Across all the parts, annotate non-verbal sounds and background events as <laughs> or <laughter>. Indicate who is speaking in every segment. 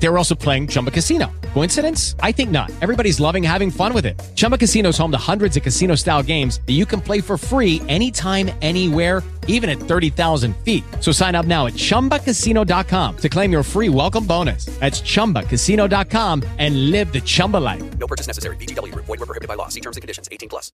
Speaker 1: They were also playing Chumba Casino. Coincidence? I think not. Everybody's loving having fun with it. Chumba Casino is home to hundreds of casino style games that you can play for free anytime, anywhere, even at 30,000 feet. So sign up now at chumbacasino.com to claim your free welcome bonus. That's chumbacasino.com and live the Chumba life.
Speaker 2: No purchase necessary. VGW Group. Void were prohibited by law. See terms and conditions. 18 plus.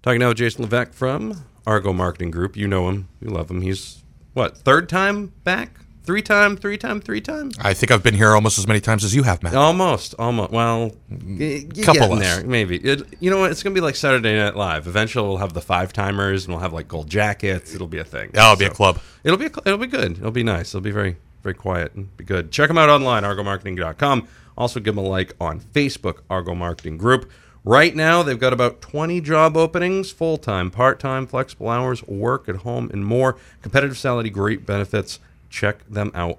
Speaker 3: Talking now with Jason Levesque from Argo Marketing Group. You know him. You love him. He's, what, third time back? Three time, three time, three time?
Speaker 4: I think I've been here almost as many times as you have, Matt.
Speaker 3: Almost, almost. Well, mm, y- you
Speaker 4: Couple
Speaker 3: getting there, maybe. It, you know what? It's gonna be like Saturday Night Live. Eventually, we'll have the five timers, and we'll have like gold jackets. It'll be a thing.
Speaker 4: That'll be a club.
Speaker 3: It'll be a, cl- it'll be good. It'll be nice. It'll be very very quiet and be good. Check them out online, argomarketing.com. Also, give them a like on Facebook, Argo Marketing Group. Right now, they've got about 20 job openings full time, part time, flexible hours, work at home, and more. Competitive salary, great benefits. Check them out.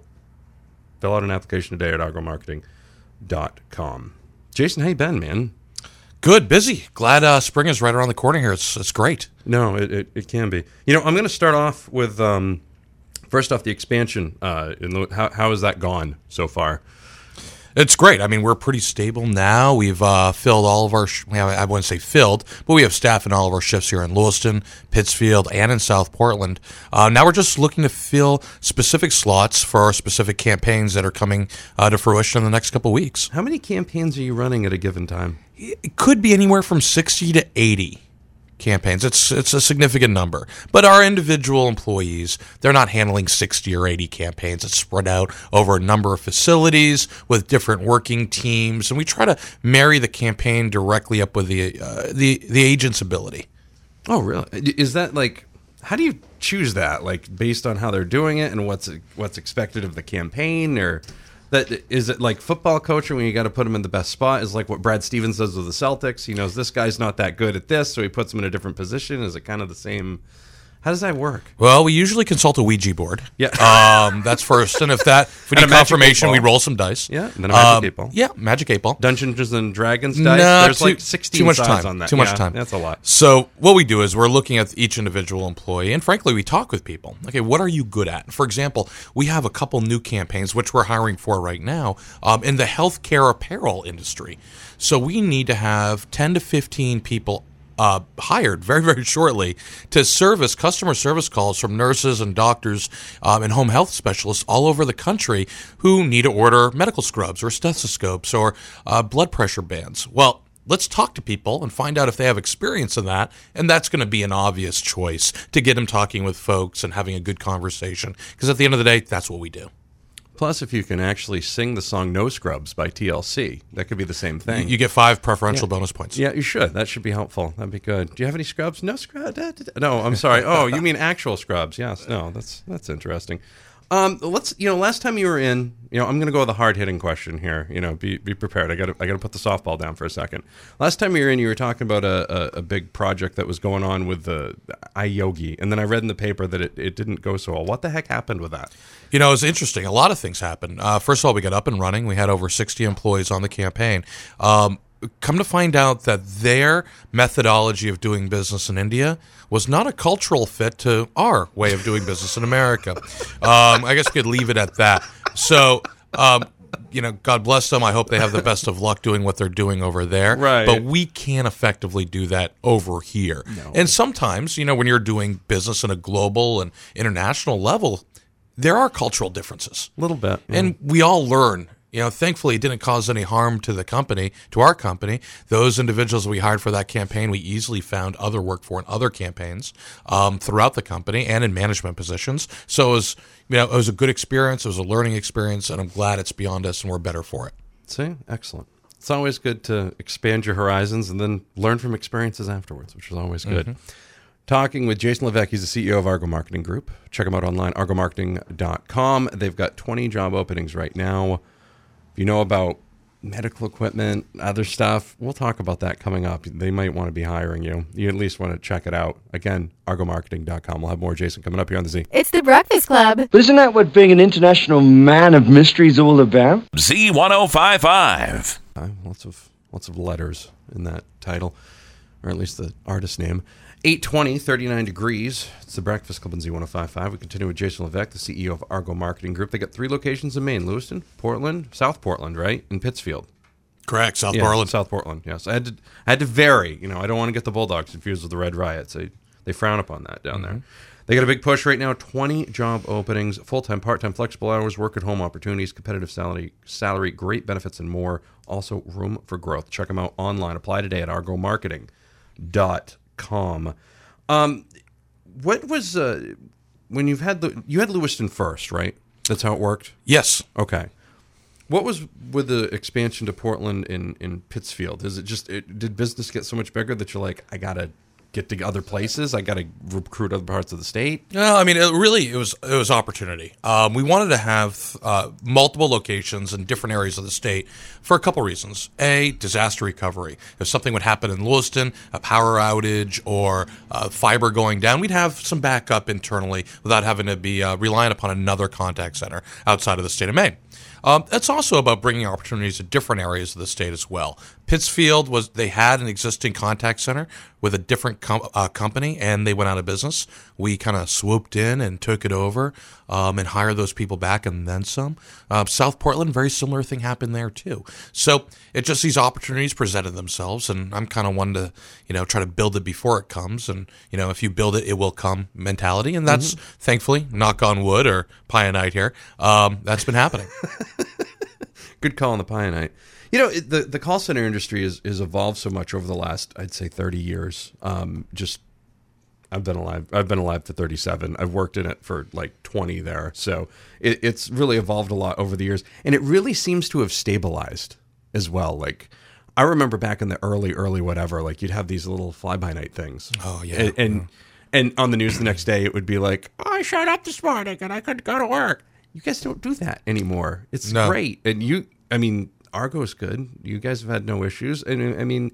Speaker 3: Fill out an application today at argomarketing.com. Jason, hey, Ben, man?
Speaker 4: Good, busy. Glad uh, spring is right around the corner here. It's it's great.
Speaker 3: No, it, it, it can be. You know, I'm going to start off with um, first off the expansion. Uh, in the, how, how has that gone so far?
Speaker 4: It's great. I mean, we're pretty stable now. We've uh, filled all of our, sh- I wouldn't say filled, but we have staff in all of our shifts here in Lewiston, Pittsfield, and in South Portland. Uh, now we're just looking to fill specific slots for our specific campaigns that are coming uh, to fruition in the next couple weeks.
Speaker 3: How many campaigns are you running at a given time?
Speaker 4: It could be anywhere from 60 to 80 campaigns. It's it's a significant number. But our individual employees, they're not handling 60 or 80 campaigns. It's spread out over a number of facilities with different working teams and we try to marry the campaign directly up with the uh, the the agent's ability.
Speaker 3: Oh, really? Is that like? How do you choose that? Like based on how they're doing it and what's what's expected of the campaign, or that is it like football coaching when you got to put them in the best spot? Is like what Brad Stevens does with the Celtics. He knows this guy's not that good at this, so he puts him in a different position. Is it kind of the same? How does that work?
Speaker 4: Well, we usually consult a Ouija board.
Speaker 3: Yeah. <laughs>
Speaker 4: Um, that's first. And if that, if we need confirmation, we roll some dice.
Speaker 3: Yeah, and then a magic
Speaker 4: Um,
Speaker 3: eight ball.
Speaker 4: Yeah, magic eight ball.
Speaker 3: Dungeons and Dragons dice.
Speaker 4: Nah,
Speaker 3: There's
Speaker 4: too,
Speaker 3: like 16
Speaker 4: too much time
Speaker 3: on that.
Speaker 4: Too much
Speaker 3: Yeah,
Speaker 4: time.
Speaker 3: That's a lot.
Speaker 4: So what we do is we're looking at each individual employee, and frankly, we talk with people. Okay, what are you good at? For example, we have a couple new campaigns which we're hiring for right now um, in the healthcare apparel industry. So we need to have ten to fifteen people. Uh, hired very very shortly to service customer service calls from nurses and doctors um, and home health specialists all over the country who need to order medical scrubs or stethoscopes or uh, blood pressure bands. Well, let's talk to people and find out if they have experience in that. And that's going to be an obvious choice to get them talking with folks and having a good conversation. Because at the end of the day, that's what we do.
Speaker 3: Plus, if you can actually sing the song "No Scrubs" by TLC, that could be the same thing.
Speaker 4: You get five preferential bonus points.
Speaker 3: Yeah, you should. That should be helpful. That'd be good. Do you have any scrubs? No scrubs. No, I'm sorry. Oh, you mean actual scrubs? Yes. No, that's that's interesting. Um, let's. You know, last time you were in, you know, I'm to go with a hard hitting question here. You know, be be prepared. I got to I got to put the softball down for a second. Last time you were in, you were talking about a, a, a big project that was going on with the iYogi, and then I read in the paper that it, it didn't go so well. What the heck happened with that?
Speaker 4: You know, it's interesting. A lot of things happened. Uh, first of all, we got up and running. We had over 60 employees on the campaign. Um, come to find out that their methodology of doing business in India was not a cultural fit to our way of doing business in America. Um, I guess we could leave it at that. So, um, you know, God bless them. I hope they have the best of luck doing what they're doing over there.
Speaker 3: Right.
Speaker 4: But we can't effectively do that over here. And sometimes, you know, when you're doing business in a global and international level, there are cultural differences.
Speaker 3: A little bit.
Speaker 4: And we all learn. You know, thankfully, it didn't cause any harm to the company, to our company. Those individuals we hired for that campaign, we easily found other work for in other campaigns um, throughout the company and in management positions. So it was, you know, it was a good experience. It was a learning experience, and I'm glad it's beyond us and we're better for it.
Speaker 3: See, excellent. It's always good to expand your horizons and then learn from experiences afterwards, which is always good. Talking with Jason Levesque, he's the CEO of Argo Marketing Group. Check him out online, argomarketing.com. They've got 20 job openings right now. If you know about medical equipment, other stuff, we'll talk about that coming up. They might want to be hiring you. You at least want to check it out. Again, argomarketing.com. We'll have more Jason coming up here on the Z.
Speaker 5: It's the Breakfast Club.
Speaker 6: But isn't that what being an international man of mystery is all about?
Speaker 7: Z1055.
Speaker 3: Uh, lots of lots of letters in that title. Or at least the artist name. 820, 39 degrees. It's the Breakfast Club in Z1055. We continue with Jason Levesque, the CEO of Argo Marketing Group. They got three locations in Maine Lewiston, Portland, South Portland, right? And Pittsfield.
Speaker 4: Correct. South
Speaker 3: Yeah,
Speaker 4: Portland.
Speaker 3: South Portland, yes. I had to I had to vary. You know, I don't want to get the Bulldogs confused with the Red Riots. They they frown upon that down there. Mm-hmm. They got a big push right now. Twenty job openings, full time, part time, flexible hours, work at home opportunities, competitive salary, salary, great benefits, and more. Also, room for growth. Check them out online. Apply today at argomarketing.com. Um, what was uh, when you've had the you had Lewiston first, right? That's how it worked.
Speaker 4: Yes.
Speaker 3: Okay. What was with the expansion to Portland in in Pittsfield? Is it just it, did business get so much bigger that you're like, I gotta get to other places, I gotta recruit other parts of the state?
Speaker 4: No, I mean, it really, it was it was opportunity. Um, we wanted to have uh, multiple locations in different areas of the state for a couple reasons. A, disaster recovery. If something would happen in Lewiston, a power outage or uh, fiber going down, we'd have some backup internally without having to be uh, reliant upon another contact center outside of the state of Maine. Um, it's also about bringing opportunities to different areas of the state as well. Pittsfield was they had an existing contact center with a different com- uh, company, and they went out of business. We kind of swooped in and took it over um, and hired those people back, and then some. Um, South Portland, very similar thing happened there too. So it just these opportunities presented themselves, and I'm kind of one to you know try to build it before it comes, and you know if you build it, it will come mentality, and that's thankfully knock on wood or night here. Um, that's been happening. <laughs>
Speaker 3: Good call on the Pionite. You know, the the call center industry has is evolved so much over the last, I'd say, thirty years. Um, just I've been alive. I've been alive for 37. I've worked in it for like 20 there. So it, it's really evolved a lot over the years, and it really seems to have stabilized as well. Like I remember back in the early, early whatever, like you'd have these little fly by night things.
Speaker 4: Oh, yeah.
Speaker 3: and. and and on the news the next day, it would be like, oh, "I showed up this morning and I couldn't go to work." You guys don't do that anymore. It's
Speaker 4: No.
Speaker 3: great, and you. I mean, Argo's good. You guys have had no issues, and I mean,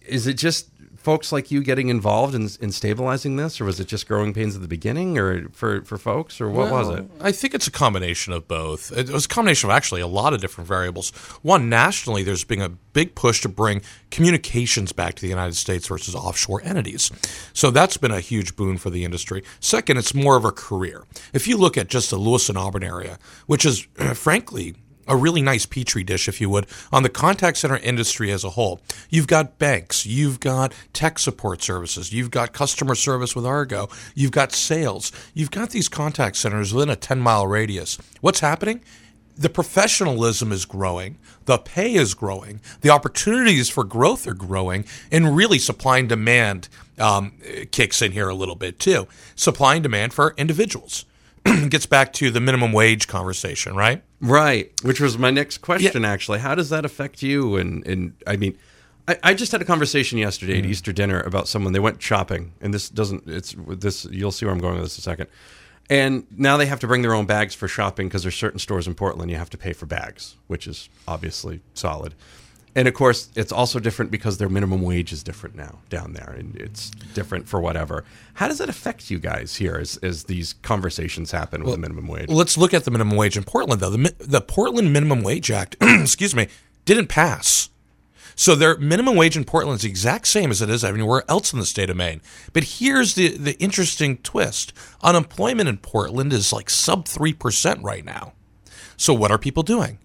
Speaker 3: is it just folks like you getting involved in, in stabilizing this, or was it just growing pains at the beginning, or for for folks, or what was it?
Speaker 4: I think it's a combination of both. It was a combination of actually a lot of different variables. One, nationally, there's been a big push to bring communications back to the United States versus offshore entities. So that's been a huge boon for the industry. Second, it's more of a career. If you look at just the Lewiston Auburn area, which is <clears throat> frankly a really nice petri dish, if you would, on the contact center industry as a whole. You've got banks, you've got tech support services, you've got customer service with Argo, you've got sales, you've got these contact centers within a 10 mile radius. What's happening? The professionalism is growing, the pay is growing, the opportunities for growth are growing, and really supply and demand um, kicks in here a little bit too. Supply and demand for individuals. <clears throat> Gets back to the minimum wage conversation, right?
Speaker 3: Right, which was my next question. Actually, how does that affect you? And and I mean, I, I just had a conversation yesterday at mm-hmm. Easter dinner about someone. They went shopping, and this doesn't. It's this. You'll see where I'm going with this in a second. And now they have to bring their own bags for shopping because there's certain stores in Portland you have to pay for bags, which is obviously solid. And of course, it's also different because their minimum wage is different now down there, and it's different for whatever. How does it affect you guys here as, as these conversations happen with the minimum wage?
Speaker 4: Let's look at the minimum wage in Portland, though. The, the Portland Minimum Wage Act, <clears throat> excuse me, didn't pass. So their minimum wage in Portland is the exact same as it is everywhere else in the state of Maine. But here's the, the interesting twist unemployment in Portland is like sub 3% right now. So what are people doing?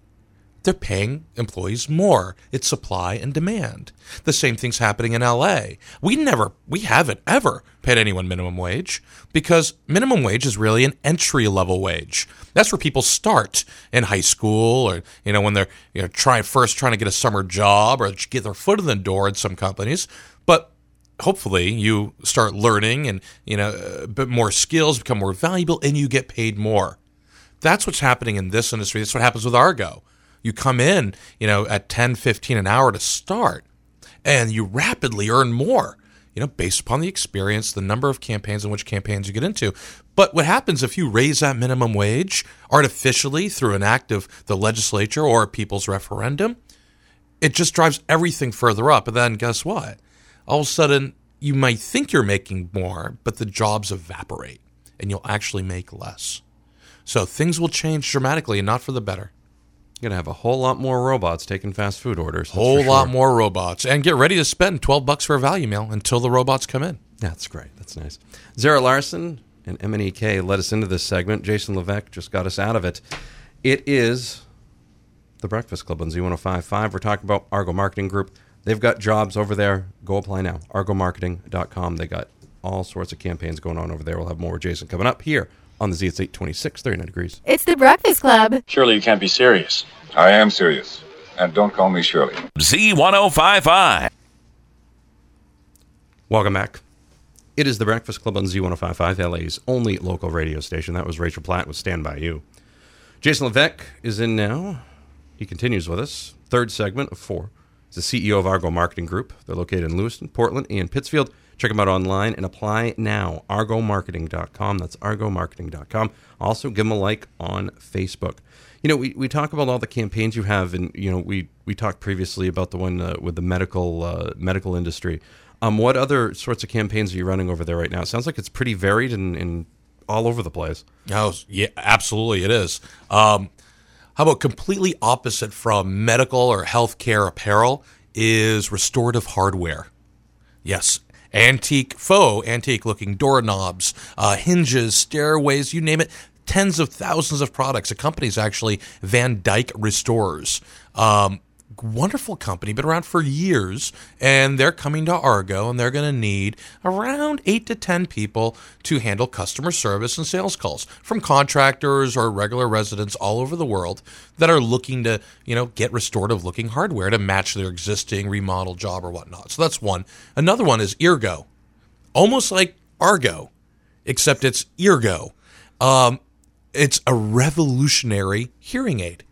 Speaker 4: They're paying employees more. It's supply and demand. The same thing's happening in LA. We never, we haven't ever paid anyone minimum wage because minimum wage is really an entry level wage. That's where people start in high school or, you know, when they're, you know, trying first trying to get a summer job or get their foot in the door in some companies. But hopefully you start learning and, you know, a bit more skills, become more valuable, and you get paid more. That's what's happening in this industry. That's what happens with Argo. You come in, you know, at 10, 15 an hour to start, and you rapidly earn more, you know, based upon the experience, the number of campaigns and which campaigns you get into. But what happens if you raise that minimum wage artificially through an act of the legislature or a people's referendum? It just drives everything further up. And then guess what? All of a sudden, you might think you're making more, but the jobs evaporate and you'll actually make less. So things will change dramatically and not for the better.
Speaker 3: You're gonna have a whole lot more robots taking fast food orders.
Speaker 4: Whole
Speaker 3: for
Speaker 4: lot more robots, and get ready to spend twelve bucks for a value meal until the robots come in.
Speaker 3: That's great. That's nice. Zara Larsson and MNEK led us into this segment. Jason Levesque just got us out of it. It is the Breakfast Club on Z1055. We're talking about Argo Marketing Group. They've got jobs over there. Go apply now. ArgoMarketing.com. They got all sorts of campaigns going on over there. We'll have more with Jason coming up here on the Z. It's 826, 39 degrees.
Speaker 5: It's the Breakfast Club.
Speaker 7: Surely you can't be serious.
Speaker 8: I am serious. And don't call me Shirley.
Speaker 9: Z1055.
Speaker 3: Welcome back. It is the Breakfast Club on Z1055, LA's only local radio station. That was Rachel Platten with Stand By You. Jason Levesque is in now. He continues with us. Third segment of four. He's the CEO of Argo Marketing Group. They're located in Lewiston, Portland, and Pittsfield. Check them out online and apply now. ArgoMarketing.com. That's ArgoMarketing.com. Also, give them a like on Facebook. You know, we, we talk about all the campaigns you have, and you know, we we talked previously about the one uh, with the medical uh, medical industry. Um, what other sorts of campaigns are you running over there right now? It sounds like it's pretty varied and, and all over the place.
Speaker 4: Oh, yeah, absolutely, it is. Um, how about completely opposite from medical or healthcare apparel is restorative hardware? Yes, antique, faux antique looking doorknobs, uh, hinges, stairways, you name it. Tens of thousands of products. The company's actually Van Dyke Restorers. Um, wonderful company, been around for years, and they're coming to Argo, and they're going to need around eight to ten people to handle customer service and sales calls from contractors or regular residents all over the world that are looking to, you know, get restorative looking hardware to match their existing remodel job or whatnot. So that's one. Another one is Eargo, almost like Argo, except it's Eargo. Um, it's a revolutionary hearing aid.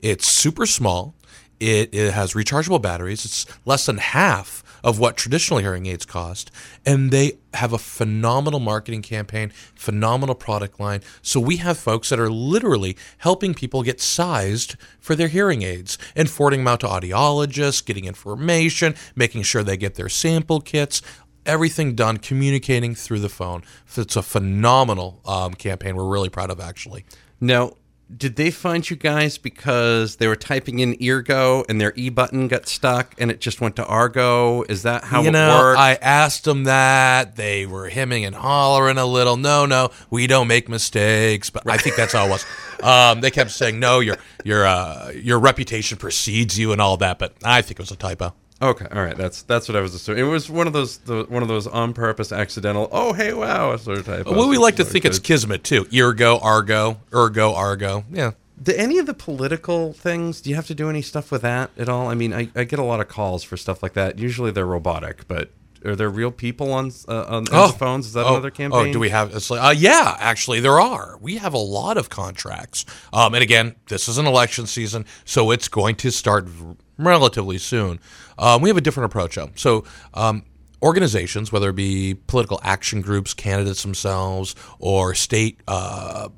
Speaker 4: It's super small. It, it has rechargeable batteries. It's less than half of what traditional hearing aids cost. And they have a phenomenal marketing campaign, phenomenal product line. So we have folks that are literally helping people get sized for their hearing aids and forwarding them out to audiologists, getting information, making sure they get their sample kits. Everything done communicating through the phone. It's a phenomenal um, campaign. We're really proud of, actually.
Speaker 3: Now, did they find you guys because they were typing in Eargo and their E button got stuck and it just went to Argo? Is that how
Speaker 4: you
Speaker 3: it
Speaker 4: know,
Speaker 3: worked?
Speaker 4: I asked them that. They were hemming and hollering a little. No, no, we don't make mistakes. But I think that's how it was. <laughs> Um, they kept saying, "No, your your uh, your reputation precedes you" and all that. But I think it was a typo.
Speaker 3: Okay, all right. That's that's what I was assuming. It was one of those the, one of those on purpose accidental. Oh, hey, wow, sort of type.
Speaker 4: Well, we like to think it's kismet too. Eargo, Argo, Eargo, Argo. Yeah.
Speaker 3: Do any of the political things? Do you have to do any stuff with that at all? I mean, I, I get a lot of calls for stuff like that. Usually they're robotic, but are there real people on uh, on
Speaker 4: Oh.
Speaker 3: the phones? Is that
Speaker 4: oh,
Speaker 3: another campaign?
Speaker 4: Oh, do we have? It's like, uh, yeah, actually, there are. We have a lot of contracts. Um, and again, this is an election season, so it's going to start v- relatively soon. Um, we have a different approach. Though. So, um, organizations, whether it be political action groups, candidates themselves, or state uh,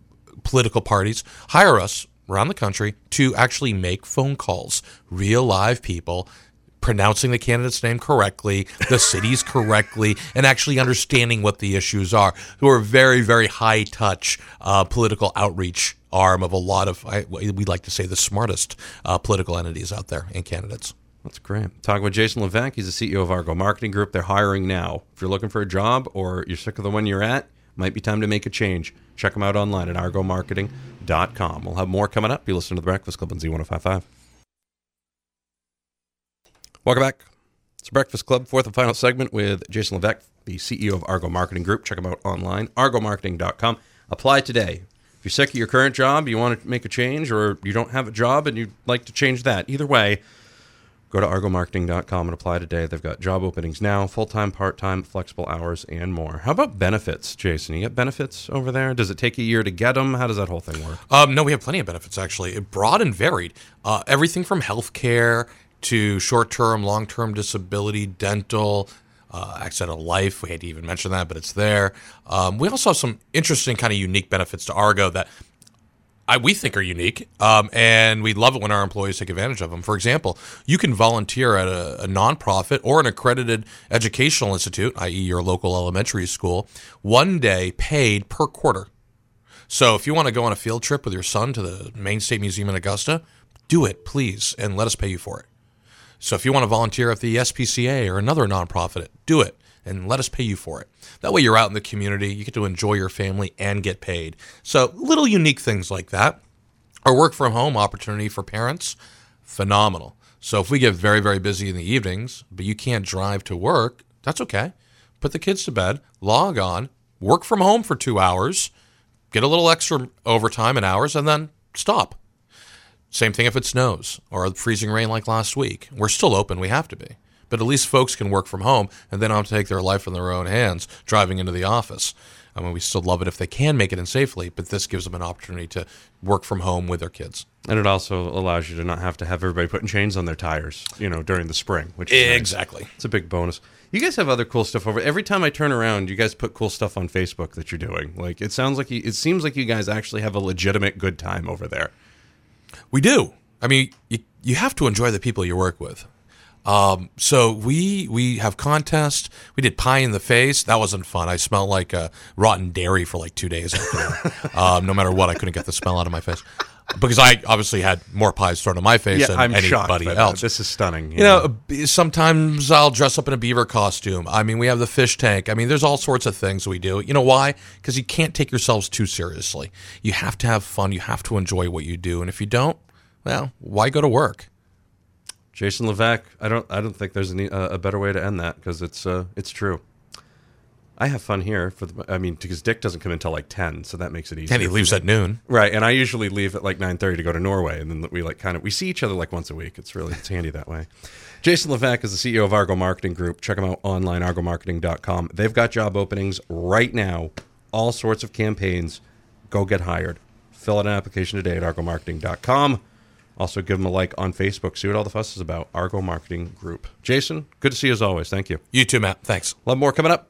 Speaker 4: political parties, hire us around the country to actually make phone calls, real live people pronouncing the candidate's name correctly, the <laughs> cities correctly, and actually understanding what the issues are. Who are very, very high touch uh, political outreach arm of a lot of, I, we like to say, the smartest uh, political entities out there and candidates.
Speaker 3: That's great. Talking with Jason Levesque. He's the CEO of Argo Marketing Group. They're hiring now. If you're looking for a job or you're sick of the one you're at, might be time to make a change. Check them out online at argomarketing.com. We'll have more coming up. You listen to The Breakfast Club on Z1055. Welcome back. It's Breakfast Club, fourth and final segment with Jason Levesque, the CEO of Argo Marketing Group. Check them out online, argomarketing.com. Apply today. If you're sick of your current job, you want to make a change, or you don't have a job and you'd like to change that, either way, Go to argomarketing.com and apply today. They've got job openings now, full time, part time, flexible hours, and more. How about benefits, Jason? You get benefits over there? Does it take a year to get them? How does that whole thing work?
Speaker 4: Um, no, we have plenty of benefits actually, broad and varied. Uh, everything from health care to short term, long term disability, dental, uh, accidental life. We had to even mention that, but it's there. Um, we also have some interesting, kind of unique benefits to Argo that I, we think are unique, um, and we love it when our employees take advantage of them. For example, you can volunteer at a, a nonprofit or an accredited educational institute, i.e., your local elementary school, one day paid per quarter. So if you want to go on a field trip with your son to the Maine State Museum in Augusta, do it, please, and let us pay you for it. So if you want to volunteer at the SPCA or another nonprofit, do it and let us pay you for it. That way you're out in the community, you get to enjoy your family and get paid. So little unique things like that. Our work from home opportunity for parents, phenomenal. So if we get very, very busy in the evenings, but you can't drive to work, that's okay. Put the kids to bed, log on, work from home for two hours, get a little extra overtime and hours, and then stop. Same thing if it snows or freezing rain like last week. We're still open, we have to be. But at least folks can work from home and they don't have to take their life in their own hands driving into the office. I mean, we still love it if they can make it in safely, but this gives them an opportunity to work from home with their kids.
Speaker 3: And it also allows you to not have to have everybody putting chains on their tires, you know, during the spring, which is nice.
Speaker 4: Exactly.
Speaker 3: It's a big bonus. You guys have other cool stuff over. Every time I turn around, you guys put cool stuff on Facebook that you're doing. Like it sounds like you, it seems like you guys actually have a legitimate good time over there.
Speaker 4: We do. I mean, you, you have to enjoy the people you work with. Um, so we we have contests. We did pie in the face. That wasn't fun. I smelled like uh, rotten dairy for like two days after <laughs> um, no matter what, I couldn't get the smell out of my face because I obviously had more pies thrown in my face
Speaker 3: Yeah,
Speaker 4: than
Speaker 3: I'm
Speaker 4: anybody else.
Speaker 3: This is stunning.
Speaker 4: You know, b- sometimes I'll dress up in a beaver costume. I mean, we have the fish tank. I mean, there's all sorts of things we do. You know why? Because you can't take yourselves too seriously. You have to have fun. You have to enjoy what you do. And if you don't, well, why go to work?
Speaker 3: Jason Levesque. I don't. I don't think there's any, uh, a better way to end that because it's uh, it's true. I have fun here for the. I mean, because Dick doesn't come until like ten, so that makes it easy.
Speaker 4: And he leaves at noon.
Speaker 3: Right, and I usually leave at like nine thirty to go to Norway, and then we like kind of we see each other like once a week. It's really it's handy that way. Jason Levesque is the CEO of Argo Marketing Group. Check them out online, argomarketing.com. They've got job openings right now, all sorts of campaigns. Go get hired. Fill out an application today at argomarketing.com. Also, give them a like on Facebook. See what all the fuss is about. Argo Marketing Group. Jason, good to see you as always. Thank you.
Speaker 4: You too, Matt. Thanks.
Speaker 3: A lot more coming up.